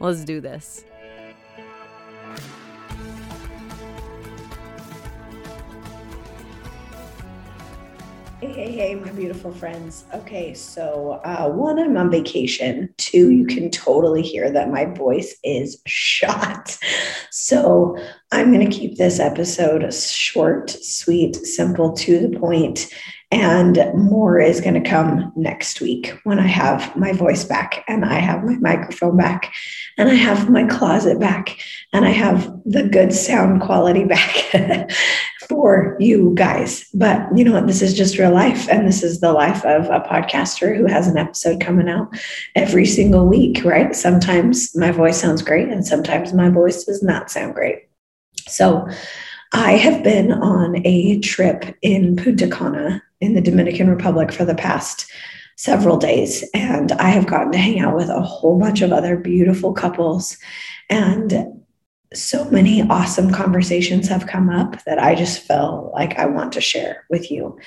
Let's do this. Hey, hey, hey, my beautiful friends. Okay, so uh, one, I'm on vacation. Two, you can totally hear that my voice is shot. So I'm going to keep this episode short, sweet, simple, to the point, and more is going to come next week when I have my voice back and I have my microphone back and I have my closet back and I have the good sound quality back for you guys. But you know what? This is just real life. And this is the life of a podcaster who has an episode coming out every single week, right? Sometimes my voice sounds great and sometimes my voice does not sound great. So, I have been on a trip in Punta Cana in the Dominican Republic for the past several days, and I have gotten to hang out with a whole bunch of other beautiful couples. And so many awesome conversations have come up that I just felt like I want to share with you.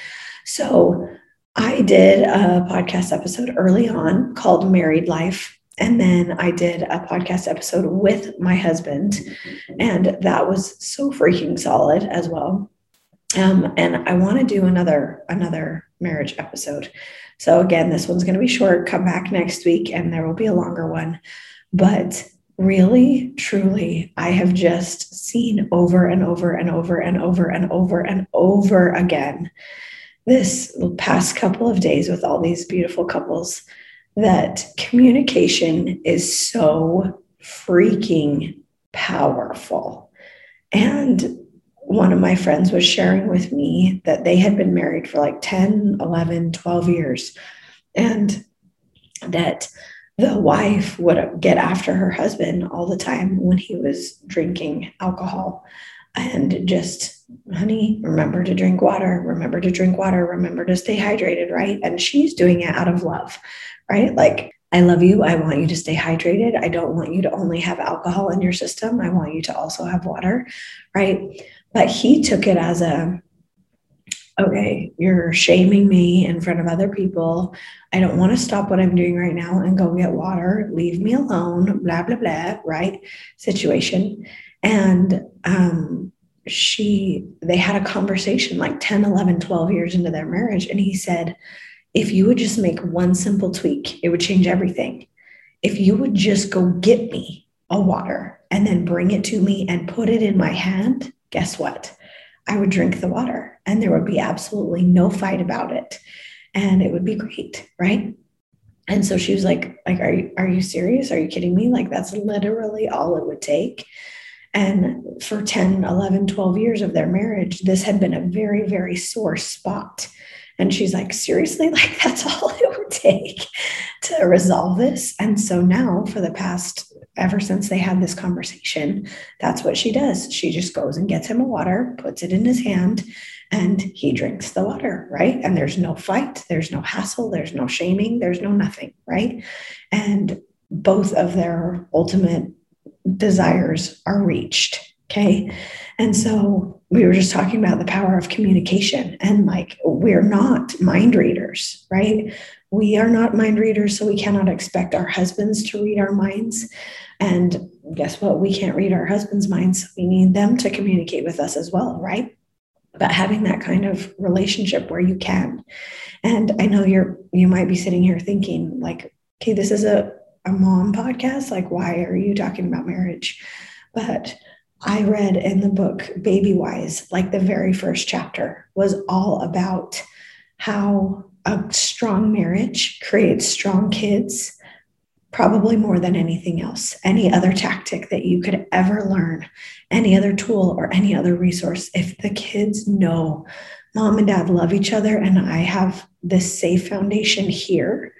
So, I did a podcast episode early on called Married Life. And then I did a podcast episode with my husband, and that was so freaking solid as well. Um, and I want to do another another marriage episode. So again, this one's going to be short. Come back next week, and there will be a longer one. But really, truly, I have just seen over and over and over and over and over and over again this past couple of days with all these beautiful couples that communication is so freaking powerful. And one of my friends was sharing with me that they had been married for like 10, 11, 12 years. And that the wife would get after her husband all the time when he was drinking alcohol and just honey remember to drink water remember to drink water remember to stay hydrated right and she's doing it out of love right like I love you. I want you to stay hydrated. I don't want you to only have alcohol in your system. I want you to also have water, right? But he took it as a, okay, you're shaming me in front of other people. I don't want to stop what I'm doing right now and go get water. Leave me alone, blah, blah, blah, right? Situation. And um, she, they had a conversation like 10, 11, 12 years into their marriage. And he said, if you would just make one simple tweak, it would change everything. If you would just go get me a water and then bring it to me and put it in my hand, guess what? I would drink the water and there would be absolutely no fight about it. And it would be great, right? And so she was like, like, are you, are you serious? Are you kidding me? Like, that's literally all it would take. And for 10, 11, 12 years of their marriage, this had been a very, very sore spot and she's like, seriously, like that's all it would take to resolve this. And so now, for the past, ever since they had this conversation, that's what she does. She just goes and gets him a water, puts it in his hand, and he drinks the water, right? And there's no fight, there's no hassle, there's no shaming, there's no nothing, right? And both of their ultimate desires are reached. Okay. And so we were just talking about the power of communication and like we're not mind readers, right? We are not mind readers, so we cannot expect our husbands to read our minds. And guess what? We can't read our husbands' minds. We need them to communicate with us as well, right? But having that kind of relationship where you can. And I know you're you might be sitting here thinking, like, okay, this is a, a mom podcast. Like, why are you talking about marriage? But I read in the book Babywise, like the very first chapter was all about how a strong marriage creates strong kids, probably more than anything else. Any other tactic that you could ever learn, any other tool or any other resource, if the kids know mom and dad love each other and I have this safe foundation here,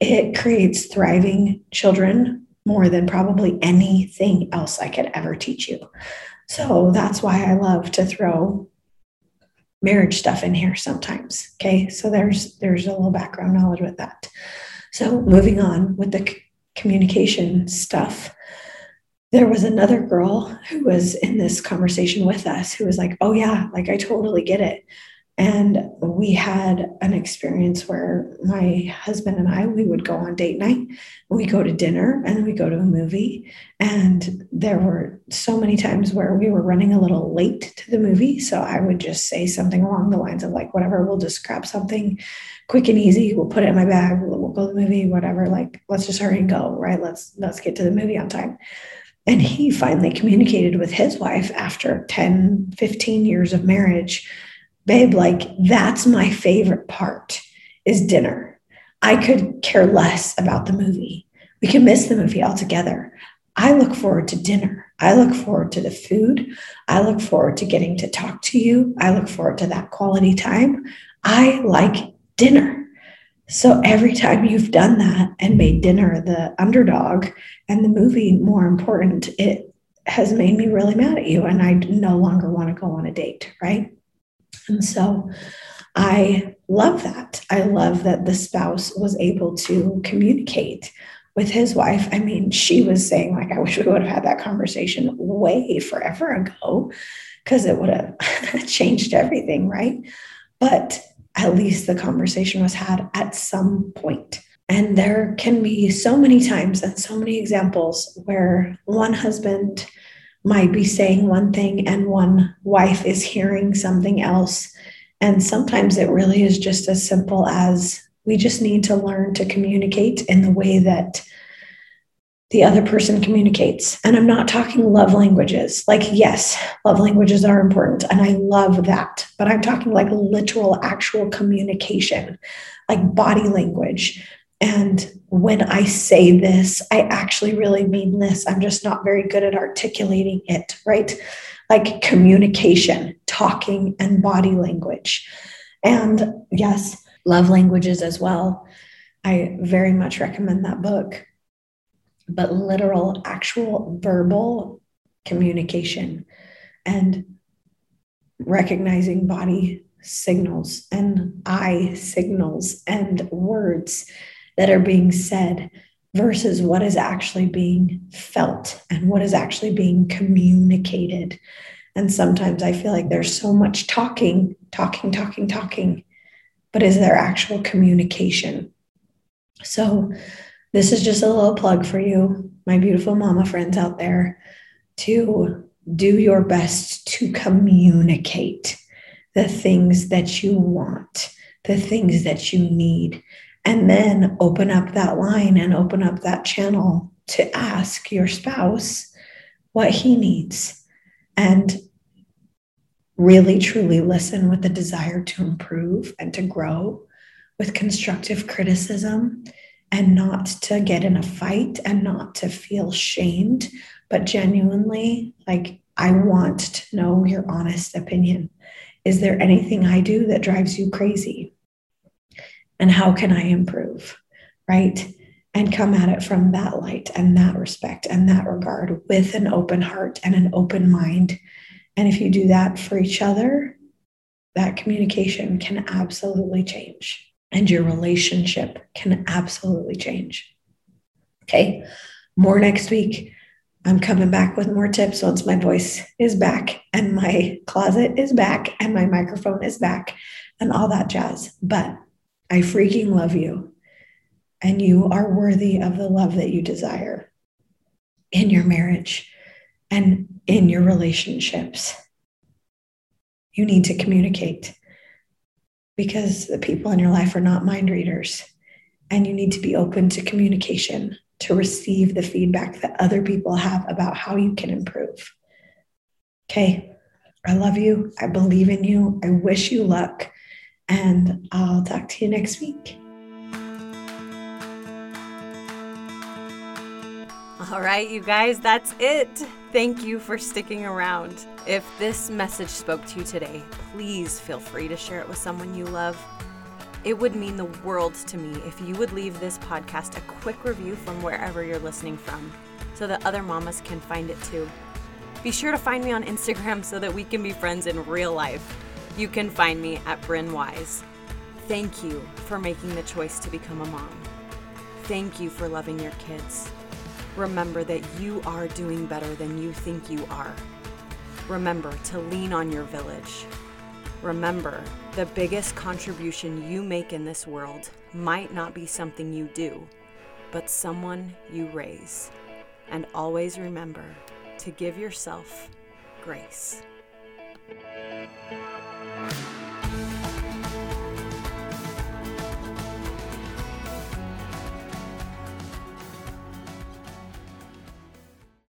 it creates thriving children more than probably anything else I could ever teach you. So that's why I love to throw marriage stuff in here sometimes. Okay. So there's there's a little background knowledge with that. So moving on with the c- communication stuff. There was another girl who was in this conversation with us who was like, "Oh yeah, like I totally get it. And we had an experience where my husband and I, we would go on date night, we go to dinner, and then we go to a movie. And there were so many times where we were running a little late to the movie. So I would just say something along the lines of like, whatever, we'll just grab something quick and easy. We'll put it in my bag. We'll, we'll go to the movie, whatever. Like, let's just hurry and go, right? Let's let's get to the movie on time. And he finally communicated with his wife after 10, 15 years of marriage babe, like that's my favorite part is dinner. I could care less about the movie. We can miss the movie altogether. I look forward to dinner. I look forward to the food. I look forward to getting to talk to you. I look forward to that quality time. I like dinner. So every time you've done that and made dinner the underdog and the movie more important, it has made me really mad at you. And I no longer want to go on a date, right? And so I love that. I love that the spouse was able to communicate with his wife. I mean, she was saying, like, I wish we would have had that conversation way forever ago because it would have changed everything, right? But at least the conversation was had at some point. And there can be so many times and so many examples where one husband might be saying one thing and one wife is hearing something else. And sometimes it really is just as simple as we just need to learn to communicate in the way that the other person communicates. And I'm not talking love languages. Like, yes, love languages are important and I love that. But I'm talking like literal, actual communication, like body language, and when I say this, I actually really mean this. I'm just not very good at articulating it, right? Like communication, talking, and body language. And yes, love languages as well. I very much recommend that book. But literal, actual verbal communication and recognizing body signals and eye signals and words that are being said versus what is actually being felt and what is actually being communicated. And sometimes I feel like there's so much talking, talking, talking, talking, but is there actual communication? So, this is just a little plug for you, my beautiful mama friends out there, to do your best to communicate the things that you want, the things that you need, and then open up that line and open up that channel to ask your spouse what he needs and really truly listen with the desire to improve and to grow with constructive criticism and not to get in a fight and not to feel shamed but genuinely like i want to know your honest opinion. Is there anything i do that drives you crazy and how can I improve? Right. And come at it from that light and that respect and that regard with an open heart and an open mind. And if you do that for each other, that communication can absolutely change and your relationship can absolutely change. Okay. More next week. I'm coming back with more tips once my voice is back and my closet is back and my microphone is back and all that jazz. But I freaking love you. And you are worthy of the love that you desire in your marriage and in your relationships. You need to communicate because the people in your life are not mind readers. And you need to be open to communication to receive the feedback that other people have about how you can improve. Okay. I love you. I believe in you. I wish you luck and I'll talk to you next week. All right, you guys, that's it. Thank you for sticking around. If this message spoke to you today, please feel free to share it with someone you love. It would mean the world to me if you would leave this podcast a quick review from wherever you're listening from so that other mamas can find it too. Be sure to find me on Instagram so that we can be friends in real life. You can find me at Bryn Wise. Thank you for making the choice to become a mom. Thank you for loving your kids. Remember that you are doing better than you think you are. Remember to lean on your village. Remember, the biggest contribution you make in this world might not be something you do, but someone you raise. And always remember to give yourself grace.